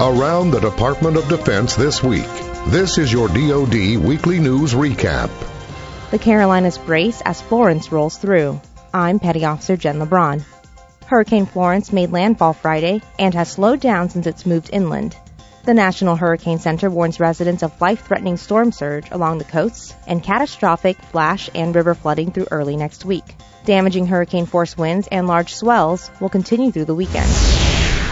Around the Department of Defense this week. This is your DoD Weekly News Recap. The Carolinas brace as Florence rolls through. I'm Petty Officer Jen LeBron. Hurricane Florence made landfall Friday and has slowed down since it's moved inland. The National Hurricane Center warns residents of life-threatening storm surge along the coasts and catastrophic flash and river flooding through early next week. Damaging hurricane force winds and large swells will continue through the weekend.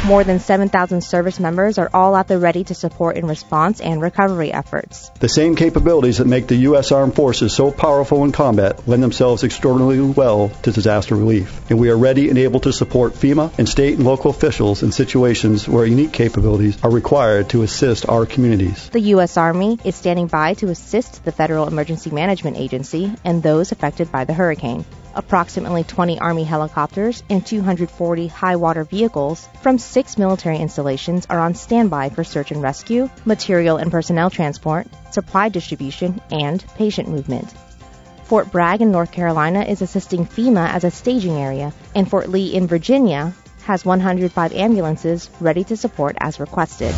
More than 7,000 service members are all at the ready to support in response and recovery efforts. The same capabilities that make the U.S. Armed Forces so powerful in combat lend themselves extraordinarily well to disaster relief. And we are ready and able to support FEMA and state and local officials in situations where unique capabilities are required to assist our communities. The U.S. Army is standing by to assist the Federal Emergency Management Agency and those affected by the hurricane approximately 20 Army helicopters and 240 high water vehicles from six military installations are on standby for search and rescue, material and personnel transport, supply distribution, and patient movement. Fort Bragg in North Carolina is assisting FEMA as a staging area, and Fort Lee in Virginia has 105 ambulances ready to support as requested.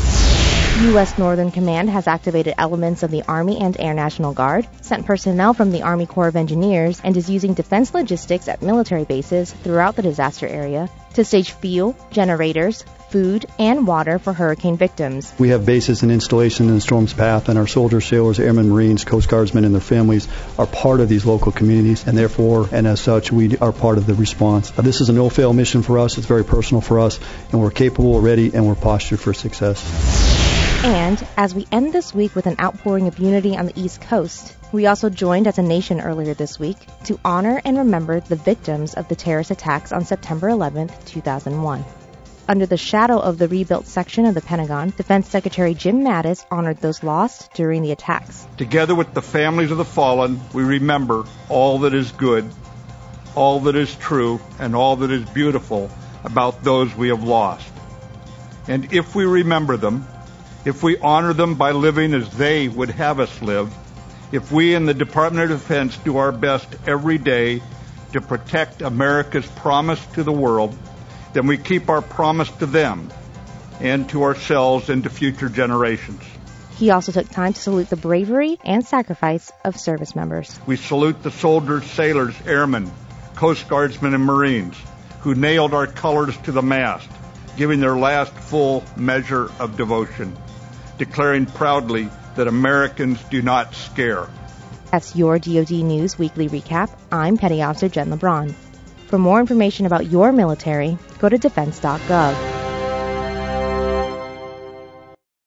U.S. Northern Command has activated elements of the Army and Air National Guard, sent personnel from the Army Corps of Engineers, and is using defense logistics at military bases throughout the disaster area to stage fuel, generators, food, and water for hurricane victims. We have bases and installations in the storm's path, and our soldiers, sailors, airmen, marines, coast guardsmen, and their families are part of these local communities, and therefore, and as such, we are part of the response. This is a no-fail mission for us. It's very personal for us, and we're capable, ready, and we're postured for success. And as we end this week with an outpouring of unity on the East Coast, we also joined as a nation earlier this week to honor and remember the victims of the terrorist attacks on September 11, 2001. Under the shadow of the rebuilt section of the Pentagon, Defense Secretary Jim Mattis honored those lost during the attacks. Together with the families of the fallen, we remember all that is good, all that is true, and all that is beautiful about those we have lost. And if we remember them, if we honor them by living as they would have us live, if we in the Department of Defense do our best every day to protect America's promise to the world, then we keep our promise to them and to ourselves and to future generations. He also took time to salute the bravery and sacrifice of service members. We salute the soldiers, sailors, airmen, Coast Guardsmen, and Marines who nailed our colors to the mast, giving their last full measure of devotion declaring proudly that Americans do not scare. That's your DoD News Weekly Recap. I'm Petty Officer Jen LeBron. For more information about your military, go to defense.gov.